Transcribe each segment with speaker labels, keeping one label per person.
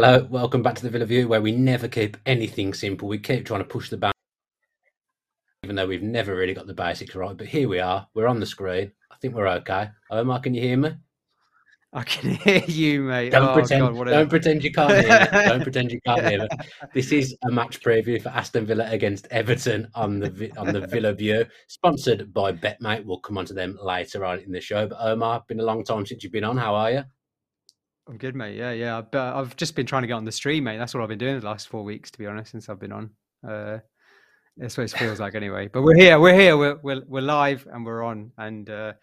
Speaker 1: Hello, welcome back to the Villa View, where we never keep anything simple. We keep trying to push the boundaries, even though we've never really got the basics right. But here we are. We're on the screen. I think we're okay. Omar, can you hear me?
Speaker 2: I can hear you, mate.
Speaker 1: Don't
Speaker 2: oh,
Speaker 1: pretend.
Speaker 2: God.
Speaker 1: Don't pretend you can't hear me. Don't pretend you can't hear me. This is a match preview for Aston Villa against Everton on the on the Villa View, sponsored by BetMate. We'll come on to them later on in the show. But Omar, been a long time since you've been on. How are you?
Speaker 2: I'm good, mate. Yeah, yeah. But I've just been trying to get on the stream, mate. That's what I've been doing the last four weeks, to be honest, since I've been on. Uh, that's what it feels like, anyway. But we're here. We're here. We're we're, we're live and we're on. And uh,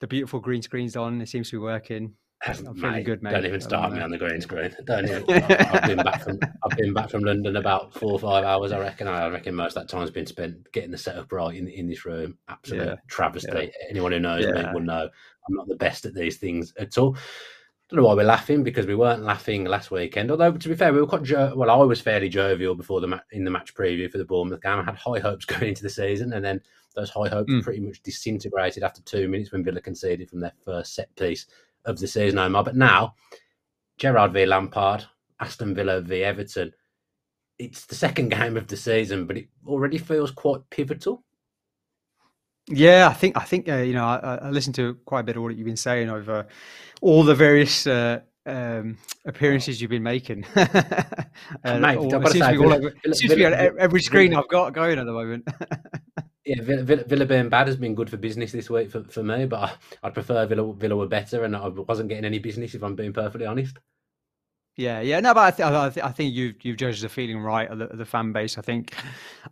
Speaker 2: the beautiful green screen's on. It seems to be working. I'm feeling good, mate.
Speaker 1: Don't even start me
Speaker 2: uh,
Speaker 1: on the green screen. Don't even. I've been back from I've been back from London about four or five hours. I reckon. I reckon most of that time's been spent getting the setup right in in this room. Absolute
Speaker 2: Yeah,
Speaker 1: travesty. Anyone who knows me will know I'm not the best at these things at all. Don't know why we're laughing because we weren't laughing last weekend. Although to be fair, we were quite jo- well. I was fairly jovial before the ma- in the match preview for the Bournemouth game. I had high hopes going into the season, and then those high hopes
Speaker 2: Mm.
Speaker 1: pretty much disintegrated after two minutes when Villa conceded from their first set piece of the season, Omar. But now, Gerrard v Lampard, Aston Villa v Everton. It's the second game of the season, but it already feels quite pivotal.
Speaker 2: Yeah, I think I think uh, you know I, I- listened to quite a bit of what you've been saying over all the various uh, um, appearances you've been making. Uh,
Speaker 1: Mate,
Speaker 2: all- it seems
Speaker 1: say,
Speaker 2: to be all over,
Speaker 1: Villa-
Speaker 2: seems to be on every screen I've got going at the moment.
Speaker 1: Yeah, Villa, Villa, Villa being bad has been good for business this week for, for me, but I, I'd prefer Villa, Villa were better, and I wasn't getting any business if I'm being perfectly honest.
Speaker 2: Yeah, yeah, no, but I, th- I, th- I think you've you've judged the feeling right of the, the fan base. I think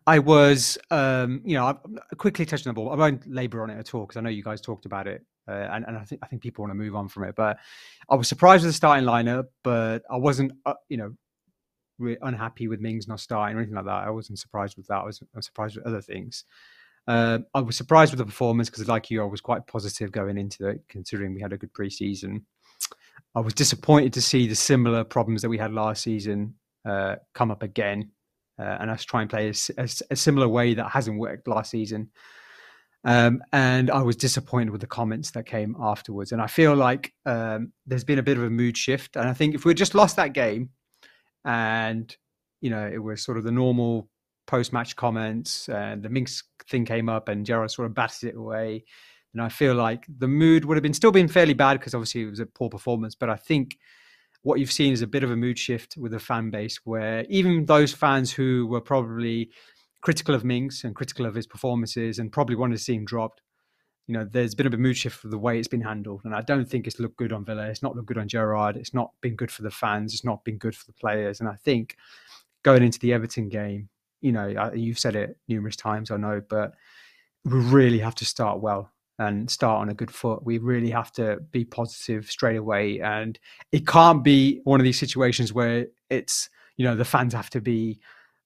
Speaker 2: I was, um, you know, I, quickly touching the ball. I won't labour on it at all because I know you guys talked about it, uh, and and I think I think people want to move on from it. But I was surprised with the starting lineup, but I wasn't, uh, you know, re- unhappy with Mings not starting or anything like that. I wasn't surprised with that. I was, I was surprised with other things. Uh, I was surprised with the performance because, like you, I was quite positive going into it, considering we had a good preseason. I was disappointed to see the similar problems that we had last season uh, come up again, uh, and us try and play a similar way that hasn't worked last season. Um, and I was disappointed with the comments that came afterwards. And I feel like um, there's been a bit of a mood shift. And I think if we just lost that game, and you know it was sort of the normal post-match comments, and the Mings thing came up, and Gerrard sort of batted it away. And I feel like the mood would have been still been fairly bad because obviously it was a poor performance. But I think what you've seen is a bit of a mood shift with the fan base, where even those fans who were probably critical of Mings and critical of his performances and probably wanted to see him dropped, you know, there's been a bit of a mood shift for the way it's been handled. And I don't think it's looked good on Villa. It's not looked good on Gerrard. It's not been good for the fans. It's not been good for the players. And I think going into the Everton game, you know, you've said it numerous times, I know, but we really have to start well and start on a good foot. We really have to be positive straight away. And it can't be one of these situations where it's, you know the fans have to be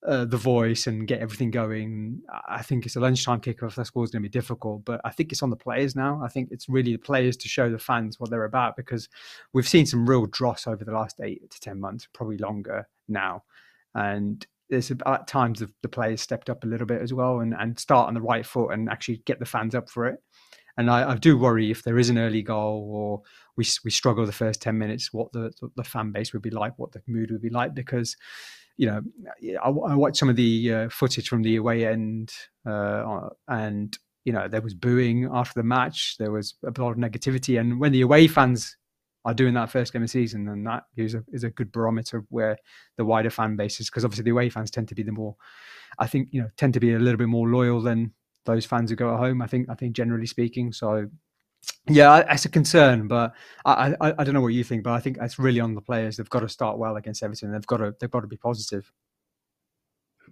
Speaker 2: uh, the voice and get everything going. I think it's a lunchtime kickoff. That's always going to be difficult, but I think it's on the players now. I think it's really the players to show the fans what they're about because we've seen some real dross over the last eight to ten months, probably longer now, and there's at times the, the players stepped up a little bit as well and, and start on the right foot and actually get the fans up for it. And I, I do worry if there is an early goal or we we struggle the first ten minutes, what the, the, the fan base would be like, what the mood would be like, because you know, I, I watched some of the uh, footage from the away end, uh, and you know there was booing after the match. There was a lot of negativity, and when the away fans are doing that first game of the season, then that is a, is a good barometer of where the wider fan base is. Because obviously the away fans tend to be the more, I think, you know, tend to be a little bit more loyal than those fans who go at home. I think, I think generally speaking. So yeah, it's a concern, but I, I, I don't know what you think, but I think it's really on the players. They've got to start well against Everton. They've got to they've got to be positive.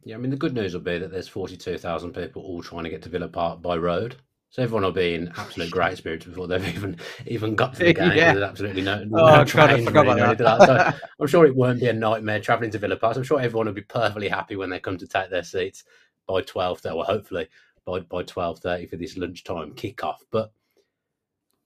Speaker 1: Yeah, I mean the good news will be that there's forty two thousand people all trying to get to Villa Park by road. So everyone will be in absolute great spirits before they've even even got to the game. yeah. There's absolutely no,
Speaker 2: oh,
Speaker 1: no
Speaker 2: or
Speaker 1: anything like that. So I'm sure it won't be a nightmare travelling to Villa Park. I'm sure everyone will be perfectly happy when they come to take their seats by twelve. Well, hopefully by by twelve thirty for this lunchtime kickoff. But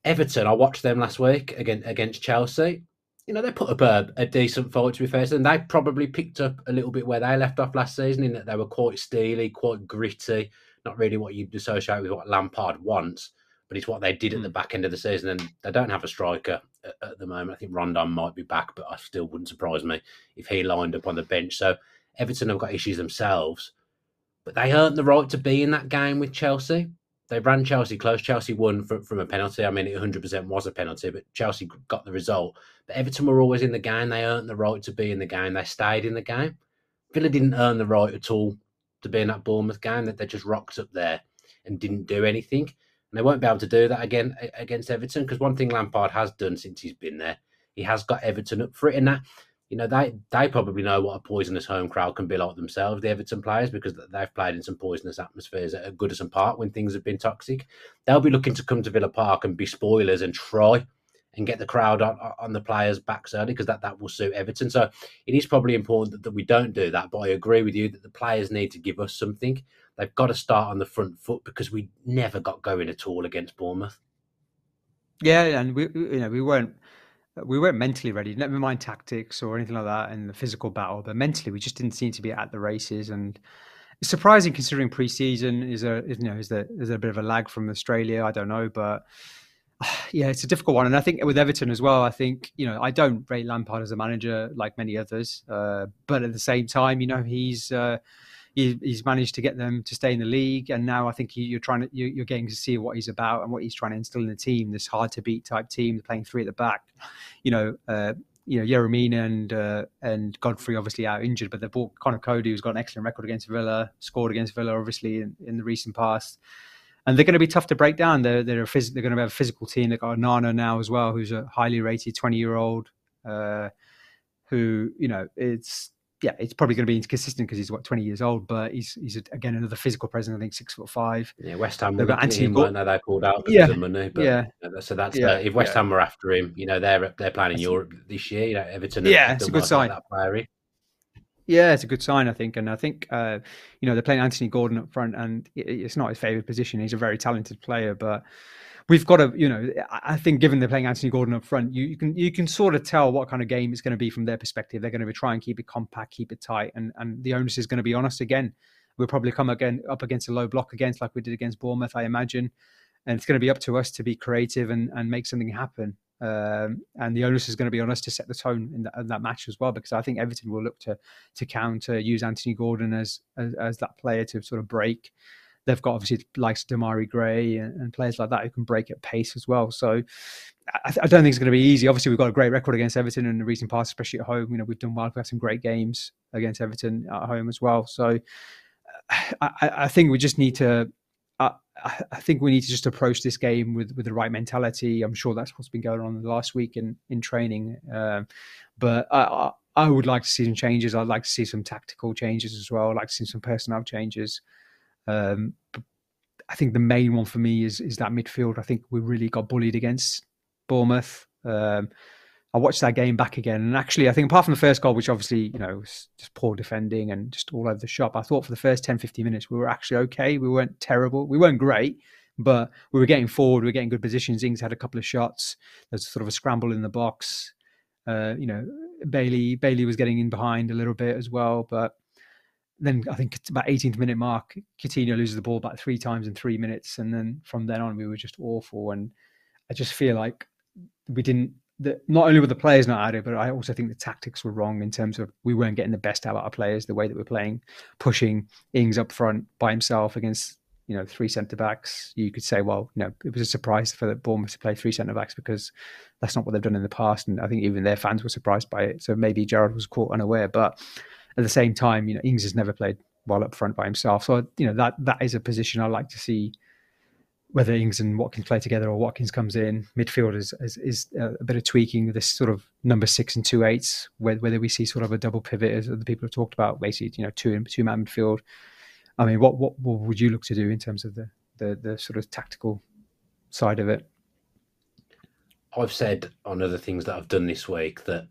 Speaker 1: Everton, I watched them last week against against Chelsea. You know, they put up a, a decent fight to be fair, and they probably picked up a little bit where they left off last season in that they were quite steely, quite gritty. Not really what you'd associate with what Lampard wants, but it's what they did at the hmm. back end of the season. And they don't have a striker at, at the moment. I think Rondon might be back, but I still wouldn't surprise me if he lined up on the bench. So Everton have got issues themselves, but they earned the right to be in that game with Chelsea they ran Chelsea close. Chelsea won from, from a penalty. I mean, it 100% was a penalty, but Chelsea got the result. But Everton were always in the game. They earned the right to be in the game. They stayed in the game. Villa didn't earn the right at all to be in that Bournemouth game. That they just rocked up there and didn't do anything. And they won't be able to do that again against Everton because one thing Lampard has done since he's been there, he has got Everton up for it. And that you know, they they probably know what a poisonous home crowd can be like themselves, the Everton players, because they've played in some poisonous atmospheres at Goodison Park when things have been toxic. They'll be looking to come to Villa Park and be spoilers and try and get the crowd on, on the players' backs early because that, that will suit Everton. So it is probably important that, that we don't do that. But I agree with you that the players need to give us something. They've got to start on the front foot because we never got going at all against Bournemouth.
Speaker 2: Yeah, and we you know we weren't we weren't mentally ready. Never mind tactics or anything like that in the physical battle, but mentally we just didn't seem to be at the races. And it's surprising considering pre-season is a you know is there is there a bit of a lag from Australia? I don't know, but yeah, it's a difficult one. And I think with Everton as well, I think you know I don't rate Lampard as a manager like many others, uh, but at the same time, you know he's. Uh, he, he's managed to get them to stay in the league, and now I think you, are trying to you, are getting to see what he's about and what he's trying to instill in the team. This hard to beat type team, playing three at the back. You know, uh, you know, Yerry Mina and uh, and Godfrey obviously out injured, but they bought Conor Coady, who's got an excellent record against Villa, scored against Villa obviously in, in the recent past. And they're going to be tough to break down. They're they're, phys- they're going to have a physical team. They've got Nana now as well, who's a highly rated twenty year old, uh, who you know it's yeah, it's probably going to be inconsistent because he's what twenty years old, but he's he's again another physical presence. I think six foot five.
Speaker 1: Yeah, West Ham. They've got Anthony Gordon. They pulled out because yeah. of money. But, yeah. So that's yeah. Uh, if West Ham were after him, you know, they're they're playing in Europe this year. You know, Everton.
Speaker 2: Yeah, it's a good sign.
Speaker 1: That player.
Speaker 2: Yeah, it's a good sign, I think, and I think uh, you know they're playing Anthony Gordon up front, and it's not his favourite position. He's a very talented player, but we've got to, you know, I think given they're playing Anthony Gordon up front, you, you can you can sort of tell what kind of game it's going to be from their perspective. They're going to try and keep it compact, keep it tight, and and the onus is going to be on us again. We'll probably come again up against a low block against like we did against Bournemouth, I imagine, and it's going to be up to us to be creative and and make something happen. Um, and the onus is going to be on us to set the tone in that, in that, match as well, because I think Everton will look to to counter, use Anthony Gordon as, as, as that player to sort of break they've got obviously likes Demarai Gray and, and, players like that who can break at pace as well. So I, I, don't think it's going to be easy. Obviously, we've got a great record against Everton in the recent past, especially at home. You know, we've done well. We've had some great games against Everton at home as well. So I, I think we just need to. I think we need to just approach this game with, with the right mentality. I'm sure that's what's been going on the last week in in training. Um, but I, I would like to see some changes. I'd like to see some tactical changes as well. I'd like to see some personnel changes. Um, I think the main one for me is is that midfield. I think we really got bullied against Bournemouth. Um, I watched that game back again, and actually, I think apart from the first goal, which obviously you know was just poor defending and just all over the shop, I thought for the first 10, 15 minutes we were actually okay. We weren't terrible. We weren't great, but we were getting forward. We were getting good positions. Ings had a couple of shots. There's sort of a scramble in the box. Uh, you know, Bailey Bailey was getting in behind a little bit as well, but then I think it's about 18th minute mark, Coutinho loses the ball about three times in three minutes, and then from then on we were just awful. And I just feel like we didn't that not only were the players not at it, but I also think the tactics were wrong in terms of we weren't getting the best out of our players the way that we're playing, pushing Ings up front by himself against you know three centre backs. You could say, well, know, it was a surprise for the Bournemouth to play three centre backs because that's not what they've done in the past, and I think even their fans were surprised by it. So maybe Gerrard was caught unaware, but at the same time, you know, Ings has never played well up front by himself, so you know that that is a position I like to see whether Ings and Watkins play together or Watkins comes in, midfield is, is, is uh, a bit of tweaking this sort of number six and two eights, whether we see sort of a double pivot as the people have talked about, basically, you know, two two man midfield. I mean, what, what, what would you look to do in terms of the, the the sort of tactical side of it?
Speaker 1: I've said on other things that I've done this week that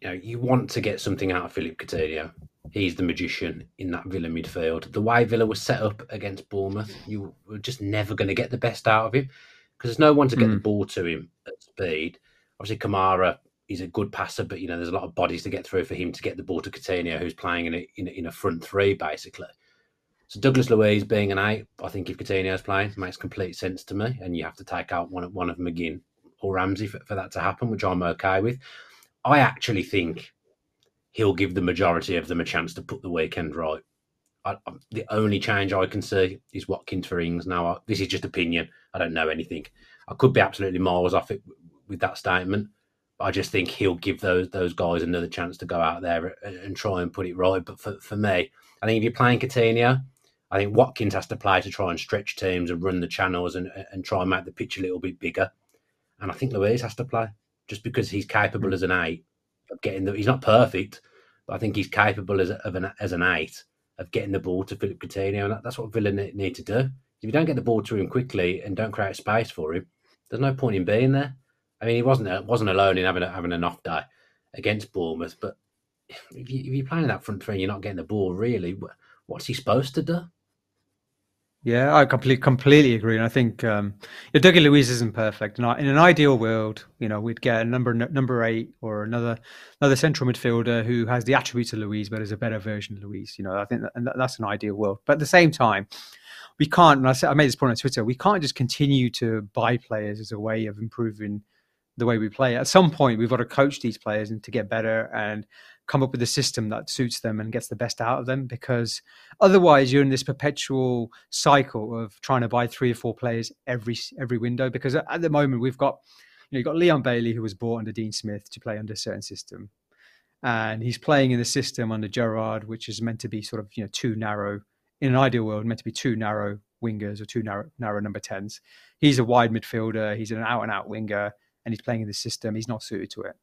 Speaker 1: you know you want to get something out of Philip Coutinho he's the magician in that Villa midfield. The way Villa was set up against Bournemouth, you were just never going to get the best out of him because there's no one to get mm. the ball to him at speed. Obviously, Kamara he's a good passer, but you know there's a lot of bodies to get through for him to get the ball to Coutinho, who's playing in a, in a, in a front three basically. So Douglas Luiz being an eight, I think if Coutinho's playing, makes complete sense to me, and you have to take out one of one of McGinn or Ramsey for, for that to happen, which I'm okay with. I actually think he'll give the majority of them a chance to put the weekend right. I, the only change I can see is Watkins for Ings. Now, I, this is just opinion. I don't know anything. I could be absolutely miles off it with that statement. I just think he'll give those those guys another chance to go out there and, and try and put it right. But for, for me, I think if you're playing Coutinho, I think Watkins has to play to try and stretch teams and run the channels and, and try and make the pitch a little bit bigger. And I think Luiz has to play just because he's capable hmm. as an eight of getting the. He's not perfect, but I think he's capable as of an as an eight of getting the ball to Philip Coutinho, and that, that's what Villa need to do. If you don't get the ball to him quickly and don't create space for him, there's no point in being there. I mean, he wasn't uh, wasn't alone in having a, having an off day against Bournemouth, but if, you, are playing that front three, and you're not getting the ball. Really, what's he supposed to do?
Speaker 2: Yeah, I completely completely agree, and I think um, Dougie Luiz isn't perfect. And In an ideal world, you know, we'd get a number number eight or another another central midfielder who has the attributes of Luiz, but is a better version of Luiz. You know, I think that, and that's an ideal world. But at the same time, we can't. And I, said, I made this point on Twitter. We can't just continue to buy players as a way of improving the way we play. At some point, we've got to coach these players and to get better and come up with a system that suits them and gets the best out of them because otherwise you're in this perpetual cycle of trying to buy three or four players every every window because at the moment we've got you know you've got Leon Bailey who was bought under Dean Smith to play under a certain system. And he's playing in the system under Gerrard which is meant to be sort of you know too narrow in an ideal world meant to be too narrow wingers or two narrow narrow number 10s he's a wide midfielder. He's an out and out winger and he's playing in the system he's not suited to it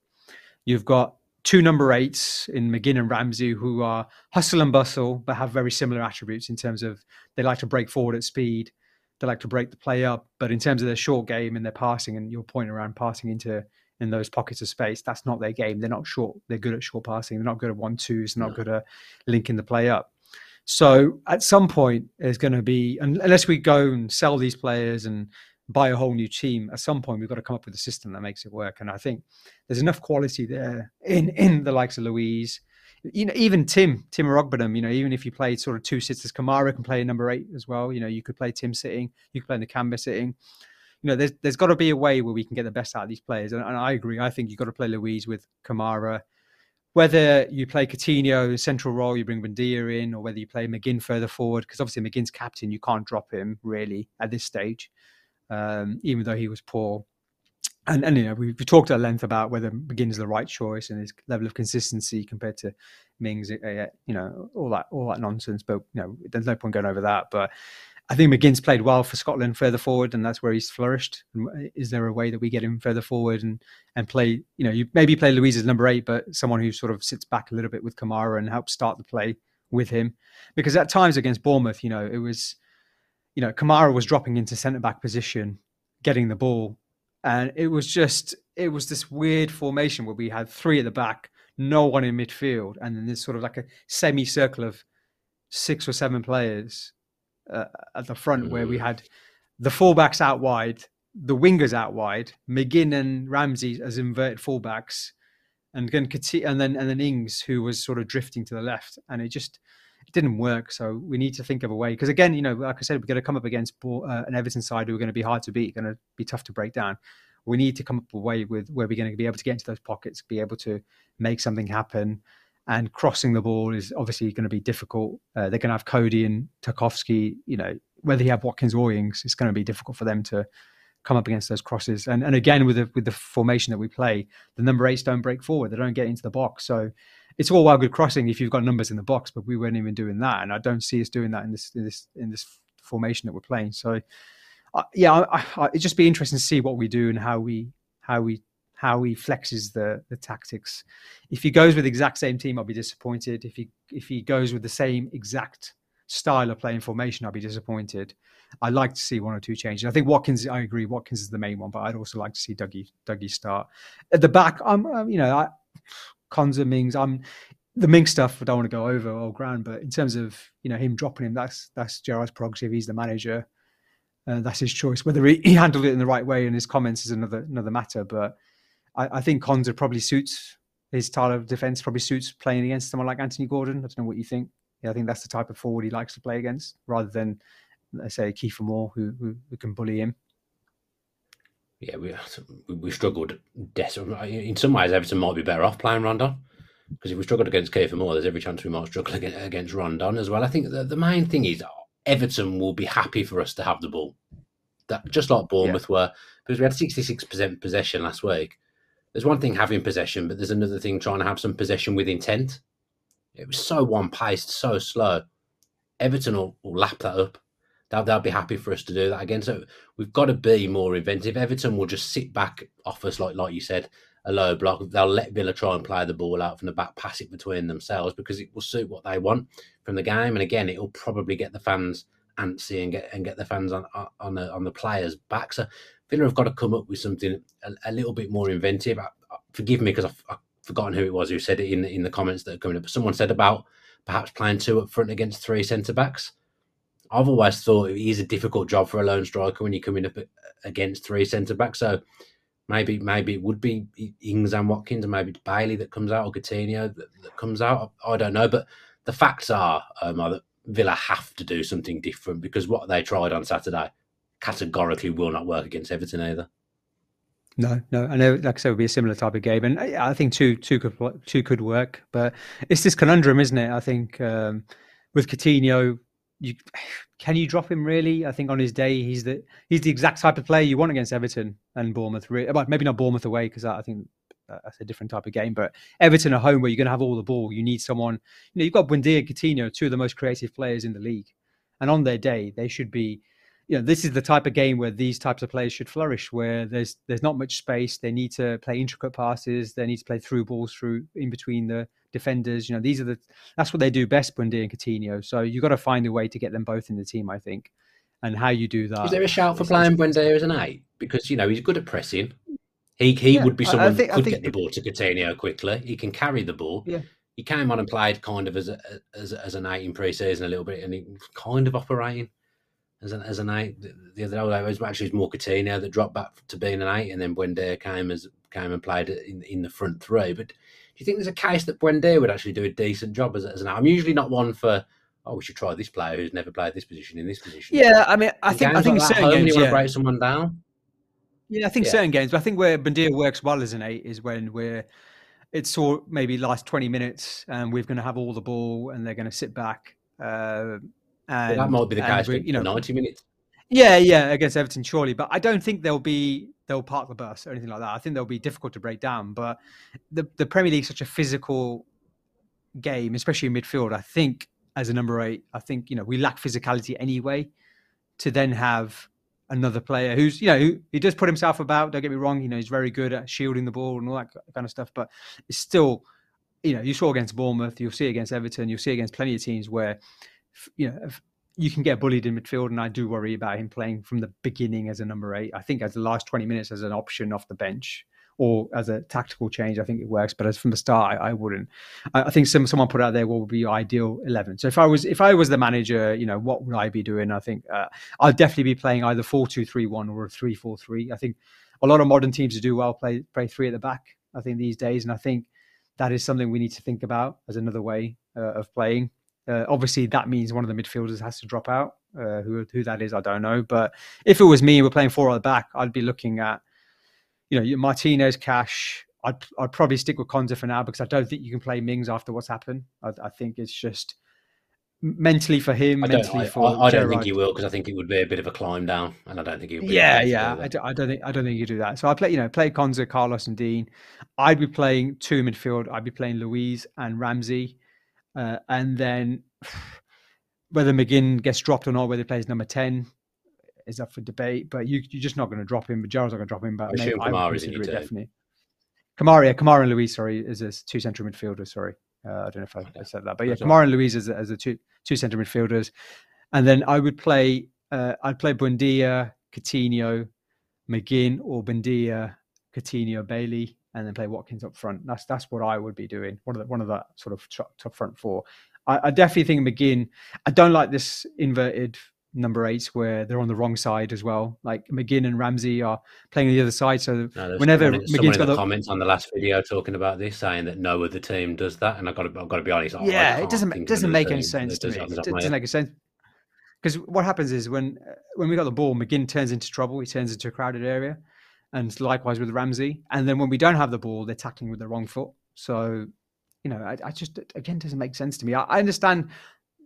Speaker 2: you've got two number eights in McGinn and Ramsey who are hustle and bustle, but have very similar attributes in terms of they like to break forward at speed. They like to break the play up, but in terms of their short game and their passing and your point around passing into in those pockets of space, that's not their game. They're not short. They're good at short passing. They're not good at one twos. They're not good at linking the play up. So at some point, there's going to be unless we go and sell these players and buy a whole new team. At some point, we've got to come up with a system that makes it work. And I think there's enough quality there in in the likes of Luiz You know, even Tim, Tim Iroegbunam, you know, even if you played sort of two sitters, Kamara can play number eight as well. You know, you could play Tim sitting, you could play Nakamba sitting. You know, there's there's got to be a way where we can get the best out of these players. And, and I agree. I think you've got to play Luiz with Kamara. Whether you play Coutinho central role, you bring Buendia in, or whether you play McGinn further forward, because obviously McGinn's captain, you can't drop him really at this stage um, even though he was poor. And, and you know, we, we talked at length about whether McGinn is the right choice and his level of consistency compared to Mings, uh, you know, all that all that nonsense. But you know, there's no point going over that. But I think McGinn's played well for Scotland further forward, and that's where he's flourished. Is there a way that we get him further forward and and play? You know, you maybe play Luiz as number eight, but someone who sort of sits back a little bit with Kamara and helps start the play with him, because at times against Bournemouth, you know, it was you know, Kamara was dropping into centre back position, getting the ball, and it was just it was this weird formation where we had three at the back, no one in midfield, and then there's sort of like a semicircle of six or seven players uh, at the front, mm. where we had the fullbacks out wide, the wingers out wide, McGinn and Ramsey as inverted fullbacks, and then and then and then Ings who was sort of drifting to the left, and it just it didn't work. So we need to think of a way because again, you know, like I said, we're going to come up against uh, an Everton side who are going to be hard to beat, going to be tough to break down. We need to come up with a way with where we're going to be able to get into those pockets, be able to make something happen. And crossing the ball is obviously going to be difficult. Uh, they're going to have Coady and Tarkowski. You know, whether you have Watkins or Ings, it's going to be difficult for them to come up against those crosses. And and again with the with the formation that we play, the number eights don't break forward; they don't get into the box. So it's all well good crossing if you've got numbers in the box, but we weren't even doing that, and I don't see us doing that in this in this in this formation that we're playing. So uh, yeah, I, I, it'd just be interesting to see what we do and how we how we how he flexes the the tactics. If he goes with the exact same team, I'll be disappointed. If he if he goes with the same exact style of playing formation, I'll be disappointed. I like to see one or two changes. I think Watkins, I agree, Watkins is the main one, but I'd also like to see Dougie Dougie start at the back. I'm, I'm you know, I, Konsa Mings. I'm the Mings stuff. I don't want to go over all ground, but in terms of you know him dropping him, that's that's Gerrard's prerogative. He's the manager. Uh, that's his choice. Whether he, he, handled it in the right way in his comments is another another matter. But I, I think Konsa probably suits his style of defense. Probably suits playing against someone like Anthony Gordon. I don't know what you think. Yeah, I think that's the type of forward he likes to play against, rather than let's say Kiefer Moore, who, who, who can bully him.
Speaker 1: Yeah, we we struggled desperately. In some ways, Everton might be better off playing Rondon because if we struggled against Kiefer Moore, there's every chance we might struggle against Rondon as well. I think the, the main thing is Everton will be happy for us to have the ball, that just like Bournemouth yeah. were, because we had 66% possession last week. There's one thing having possession, but there's another thing trying to have some possession with intent. It was so one paced, so slow. Everton will, will lap that up. They'll, they'll be happy for us to do that again. So we've got to be more inventive. Everton will just sit back off us, like like you said, a low block. They'll let Villa try and play the ball out from the back, pass it between themselves because it will suit what they want from the game. And again, it'll probably get the fans antsy and get and get the fans on on the on the players back. So Villa have got to come up with something a, a little bit more inventive. I, I, forgive me because I've, I've, forgotten who it was who said it in in the comments that are coming up. Someone said about perhaps playing two up front against three centre backs. I've always thought it is a difficult job for a lone striker when you're coming up against three centre backs. So maybe maybe it would be Ings and Watkins, and maybe Bailey that comes out or Coutinho that, that comes out. I, I, don't know, but the facts are um, that Villa have to do something different because what they tried on Saturday categorically will not work against Everton either.
Speaker 2: No, no, I know. Like I said, it would be a similar type of game, and I think two, two could, two could work. But it's this conundrum, isn't it? I think um, with Coutinho, you can you drop him really? I think on his day, he's the he's the exact type of player you want against Everton and Bournemouth. Well, maybe not Bournemouth away because I think uh, that's a different type of game. But Everton at home, where you're going to have all the ball, you need someone. You know, you've got Buendia Coutinho, two of the most creative players in the league, and on their day, they should be. You know, this is the type of game where these types of players should flourish, where there's there's not much space. They need to play intricate passes. They need to play through balls through in between the defenders. You know, these are the that's what they do best, Buendia and Coutinho. So you've got to find a way to get them both in the team, I think. And how you do that.
Speaker 1: Is there a shout for playing Buendia as an eight? Because you know he's good at pressing. He he yeah, would be someone think, who could get the ball to Coutinho quickly. He can carry the ball.
Speaker 2: Yeah.
Speaker 1: He came on and played kind of as a, as, as an eight in pre-season a little bit, and he was kind of operating as an as an eight. The other day it was actually more Coutinho that dropped back to being an eight, and then Buendia came as came and played in in the front three. But do you think there's a case that Buendia would actually do a decent job as, as an eight? I'm usually not one for oh, we should try this player who's never played this position in this position.
Speaker 2: Yeah, I mean, I think I think like certain games,
Speaker 1: you
Speaker 2: want
Speaker 1: to break someone down.
Speaker 2: Yeah, I think yeah. certain games, but I think where Buendia works well as an eight is when we're it's sort maybe last 20 minutes and we're going to have all the ball and they're going to sit back. Uh, and,
Speaker 1: well, that might be the case, you know, 90 minutes.
Speaker 2: Yeah, yeah, against Everton, surely. But I don't think they'll be they'll park the bus or anything like that. I think they'll be difficult to break down. But the the Premier League is such a physical game, especially in midfield. I think as a number eight, I think you know we lack physicality anyway. To then have another player who's you know who, he does put himself about. Don't get me wrong, you know he's very good at shielding the ball and all that kind of stuff. But it's still, you know, you saw against Bournemouth, you'll see against Everton, you'll see against plenty of teams where, you know, you can get bullied in midfield, and I do worry about him playing from the beginning as a number eight. I think as the last twenty minutes as an option off the bench or as a tactical change, I think it works. But as from the start, I, I wouldn't. I, I, think some someone put out there what would be ideal eleven. So if I was if I was the manager, you know, what would I be doing? I think uh, I'd definitely be playing either four two three one or a three four three. I think a lot of modern teams do well play play three at the back. I think these days, and I think that is something we need to think about as another way uh, of playing. Uh, obviously, that means one of the midfielders has to drop out. Uh, who who that is, I don't know. But if it was me, we're playing four at the back. I'd be looking at you know, Martinez, Cash. I'd I'd probably stick with Konsa for now because I don't think you can play Mings after what's happened. I, I think it's just mentally for him,
Speaker 1: I
Speaker 2: mentally
Speaker 1: I,
Speaker 2: for.
Speaker 1: I, I don't think he will because I think it would be a bit of a climb down, and I don't think he. Would
Speaker 2: yeah, yeah, I don't, I don't, think I don't think you do that. So I play, you know, play Konsa, Carlos, and Digne. I'd be playing two midfield. I'd be playing Luiz and Ramsey, uh, and then whether McGinn gets dropped or not, whether he plays number ten, is up for debate, but you, you're just not going to drop him. But Gerrard's not going to drop him. But
Speaker 1: I, maybe, I would consider
Speaker 2: it definitely. Kamara, yeah, Kamara and Luiz, sorry, is a two central midfielders. Sorry, uh, I don't know if I, I said that, but yeah, Kamara and Luiz as, as the two two central midfielders, and then I would play. Uh, I'd play Buendia, Coutinho, McGinn, or Buendia, Coutinho, Bailey, and then play Watkins up front. That's that's what I would be doing. One of the one of that sort of top front four. I, I definitely think McGinn. I don't like this inverted number eight where they're on the wrong side as well. Like McGinn and Ramsey are playing on the other side. So no, whenever
Speaker 1: someone, McGinn's got the comments on the last video talking about this, saying that no other team does that, and I've got to, I've got to be honest.
Speaker 2: Yeah, it doesn't it doesn't make any sense to me. It doesn't make sense because what happens is when when we got the ball, McGinn turns into trouble. He turns into a crowded area, and likewise with Ramsey. And then when we don't have the ball, they're tackling with the wrong foot. So you know, I, I just again doesn't make sense to me. I, I understand,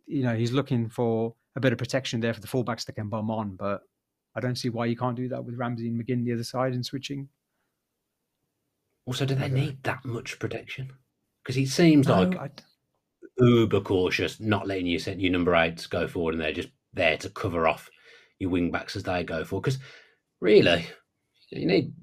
Speaker 2: you know, he's looking for a bit of protection there for the fullbacks that can bomb on. But I don't see why you can't do that with Ramsey and McGinn the other side and switching.
Speaker 1: Also, do they need that much protection? Because it seems no, like I'd... uber cautious, not letting you set your number eights go forward, and they're just there to cover off your wing backs as they go forward. Because really, you need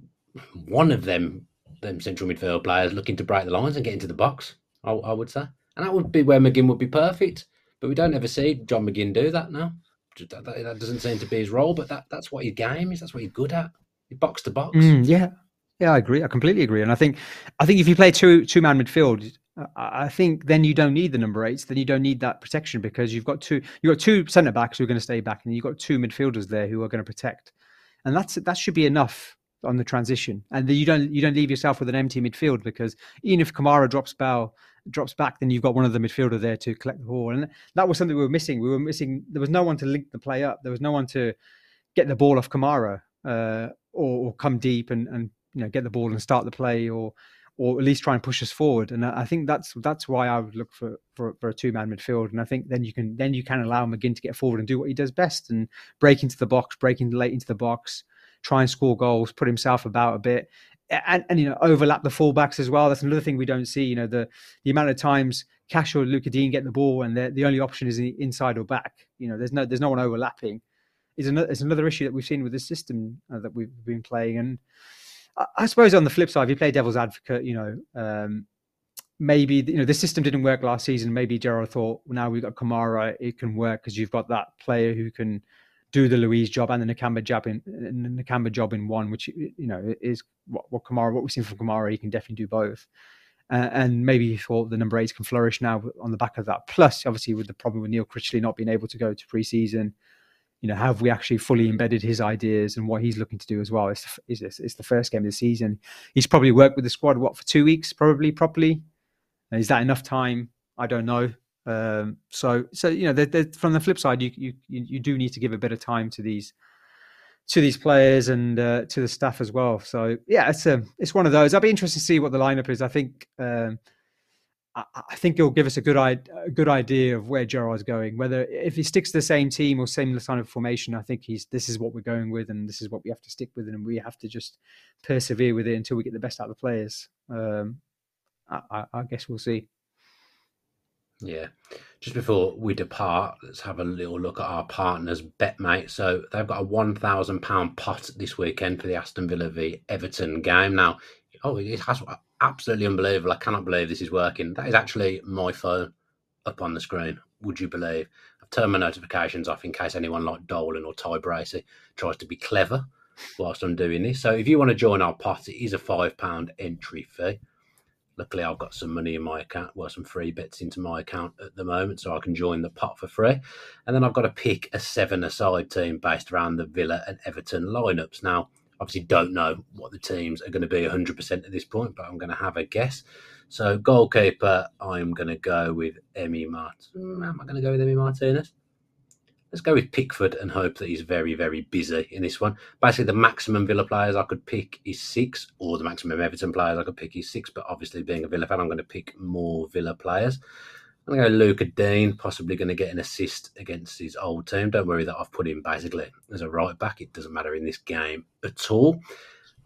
Speaker 1: one of them, them central midfield players, looking to break the lines and get into the box. I, I would say, and that would be where McGinn would be perfect. But we don't ever see John McGinn do that now. That, that, that, doesn't seem to be his role, but that, that's what his game is. That's what he's good at. He box to box.
Speaker 2: Mm, yeah, yeah, I agree. I completely agree. And I think, I think if you play two two man midfield, I think then you don't need the number eights. Then you don't need that protection because you've got two you've got two centre backs who are going to stay back, and you've got two midfielders there who are going to protect, and that's that should be enough on the transition. And you don't you don't leave yourself with an empty midfield because even if Kamara drops bow drops back, then you've got one of the midfielder there to collect the ball. And that was something we were missing. We were missing. There was no one to link the play up. There was no one to get the ball off Kamara uh, or, or, come deep and, and you know get the ball and start the play or or at least try and push us forward. And I think that's that's why I would look for for, for a two man midfield. And I think then you can then you can allow McGinn to get forward and do what he does best and break into the box, break late into the box, try and score goals, put himself about a bit and, and you know overlap the fullbacks as well. That's another thing we don't see. You know the the amount of times Cash or Lucas Digne get the ball and the only option is inside or back. You know there's no there's no one overlapping. Is another is another issue that we've seen with the system uh, that we've been playing. And I, suppose on the flip side, if you play devil's advocate, you know. Um, maybe you know the system didn't work last season. Maybe Gerrard thought, well, now we've got Kamara, it can work because you've got that player who can do the Luiz job and the Nakamba job in the Nakamba job in one, which you know is what, what Kamara, what we've seen from Kamara, he can definitely do both. Uh, and maybe he thought the number eight can flourish now on the back of that. Plus, obviously, with the problem with Neil Critchley not being able to go to preseason, you know, have we actually fully embedded his ideas and what he's looking to do as well? It's the, it's, it's the first game of the season. He's probably worked with the squad what for two weeks, probably properly. Is that enough time? I don't know. Um, so, so you know, they're, they're, from the flip side, you, you you do need to give a bit of time to these to these players and uh, to the staff as well. So, yeah, it's a um, it's one of those. I'd be interested to see what the lineup is. I think um, I, think it'll give us a good a good idea of where Gerrard's going. Whether if he sticks to the same team or same kind of formation, I think he's this is what we're going with, and this is what we have to stick with, and we have to just persevere with it until we get the best out of the players. Um, I, I guess we'll see.
Speaker 1: Yeah. Just before we depart, let's have a little look at our partners, BetMate. So they've got a £1,000 pot this weekend for the Aston Villa v Everton game. Now, oh, it has uh, absolutely unbelievable. I cannot believe this is working. That is actually my phone up on the screen. Would you believe? I've turned my notifications off in case anyone like Dolan or Ty Bracey tries to be clever whilst I'm doing this. So if you want to join our pot, it is a £5 entry fee. Luckily, I've got some money in my account, well, some free bets into my account at the moment, so I can join the pot for free. And then I've got to pick a seven aside team based around the Villa and Everton lineups. Now, obviously, don't know what the teams are going to be 100% at this point, but I'm going to have a guess. So, goalkeeper, I'm going to go with Emi Martinez. Hmm, am I going to go with Emi Martinez? Let's go with Pickford and hope that he's very, very busy in this one. Basically, the maximum Villa players I could pick is six, or the maximum Everton players I could pick is six. But obviously, being a Villa fan, I'm going to pick more Villa players. I'm going to go Lucas Digne, possibly going to get an assist against his old team. Don't worry that I've put him basically as a right back. It doesn't matter in this game at all.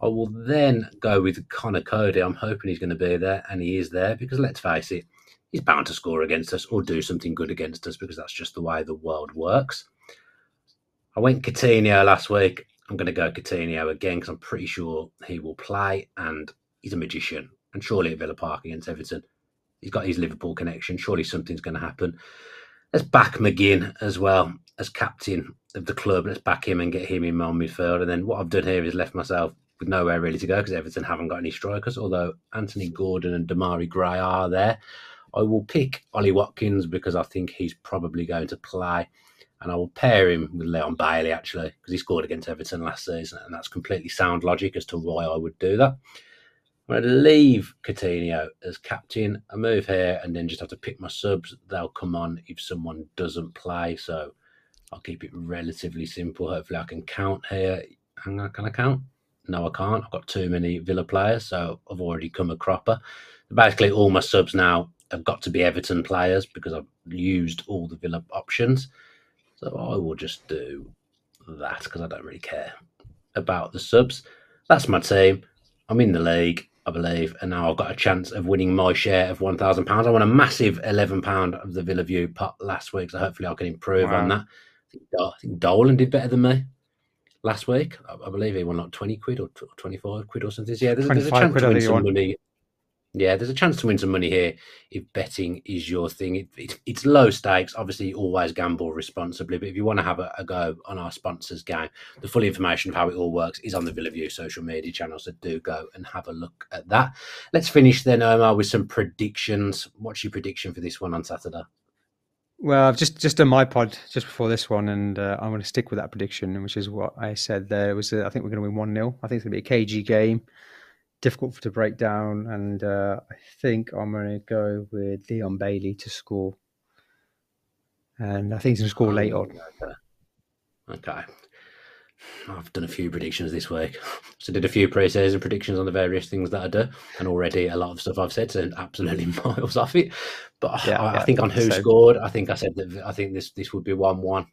Speaker 1: I will then go with Conor Coady. I'm hoping he's going to be there, and he is there because let's face it, he's bound to score against us or do something good against us because that's just the way the world works. I went Coutinho last week. I'm going to go Coutinho again because I'm pretty sure he will play and he's a magician. And surely at Villa Park against Everton, he's got his Liverpool connection. Surely something's going to happen. Let's back McGinn as well as captain of the club. Let's back him and get him in my midfield. And then what I've done here is left myself with nowhere really to go because Everton haven't got any strikers, although Anthony Gordon and Demarai Gray are there. I will pick Ollie Watkins because I think he's probably going to play. And I will pair him with Leon Bailey, actually, because he scored against Everton last season. And that's completely sound logic as to why I would do that. I'm going to leave Coutinho as captain. I move here and then just have to pick my subs. They'll come on if someone doesn't play. So I'll keep it relatively simple. Hopefully, I can count here. Hang on, can I count? No, I can't. I've got too many Villa players, so I've already come a cropper. Basically, all my subs now have got to be Everton players because I've used all the Villa options. So I will just do that because I don't really care about the subs. That's my team. I'm in the league, I believe, and now I've got a chance of winning my share of one thousand pounds. I won a massive eleven pound of the Villa View pot last week, so hopefully I can improve wow. on that. I think Dolan did better than me last week. I, believe he won like twenty quid or twenty five quid or something. So yeah, there's, there's a chance to win some money. Yeah, there's a chance to win some money here if betting is your thing. It, it, it's low stakes. Obviously, always gamble responsibly. But if you want to have a, a, go on our sponsors game, the full information of how it all works is on the Villa View social media channel. So do go and have a look at that. Let's finish then, Omar, with some predictions. What's your prediction for this one on Saturday?
Speaker 2: Well, I've just just done my pod just before this one, and uh, I'm going to stick with that prediction, which is what I said there. It was uh, I think we're going to win one 0 I think it's going to be a cagey game difficult to break down. And uh, I think I'm going to go with Leon Bailey to score. And I think he's going to score late on.
Speaker 1: Okay. I've done a few predictions this week. So did a few pre-season predictions on the various things that I do, and already a lot of stuff I've said and absolutely miles off it. But yeah, I, yeah, I, think on who so. scored, I think I said that I think this this would be one-one.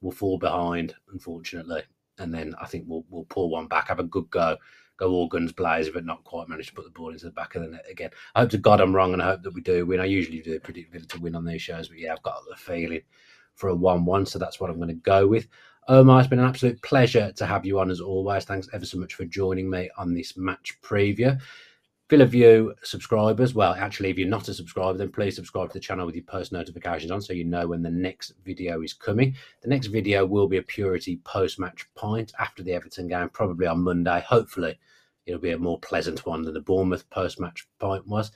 Speaker 1: We'll fall behind, unfortunately, and then I think we'll we'll pull one back, have a good go, go all guns blazing, but not quite manage to put the ball into the back of the net again. I hope to God I'm wrong, and I hope that we do win. I usually do predict Villa to win on these shows, but yeah, I've got the feeling for a one-one, so that's what I'm going to go with. Omar, it's been an absolute pleasure to have you on as always. Thanks ever so much for joining me on this match preview. Villa View subscribers, well, actually, if you're not a subscriber, then please subscribe to the channel with your post notifications on so you know when the next video is coming. The next video will be a purity post match point after the Everton game, probably on Monday. Hopefully, it'll be a more pleasant one than the Bournemouth post match point was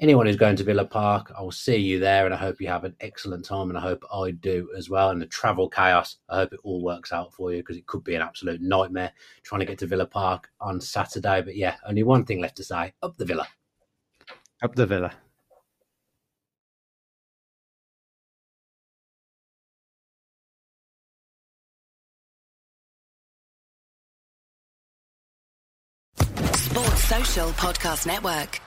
Speaker 1: anyone who's going to Villa Park, I will see you there, and I hope you have an excellent time, and I hope I do as well. And the travel chaos, I hope it all works out for you because it could be an absolute nightmare trying to get to Villa Park on Saturday. But yeah, only one thing left to say: up the Villa,
Speaker 2: up the Villa.
Speaker 3: Sports Social Podcast Network.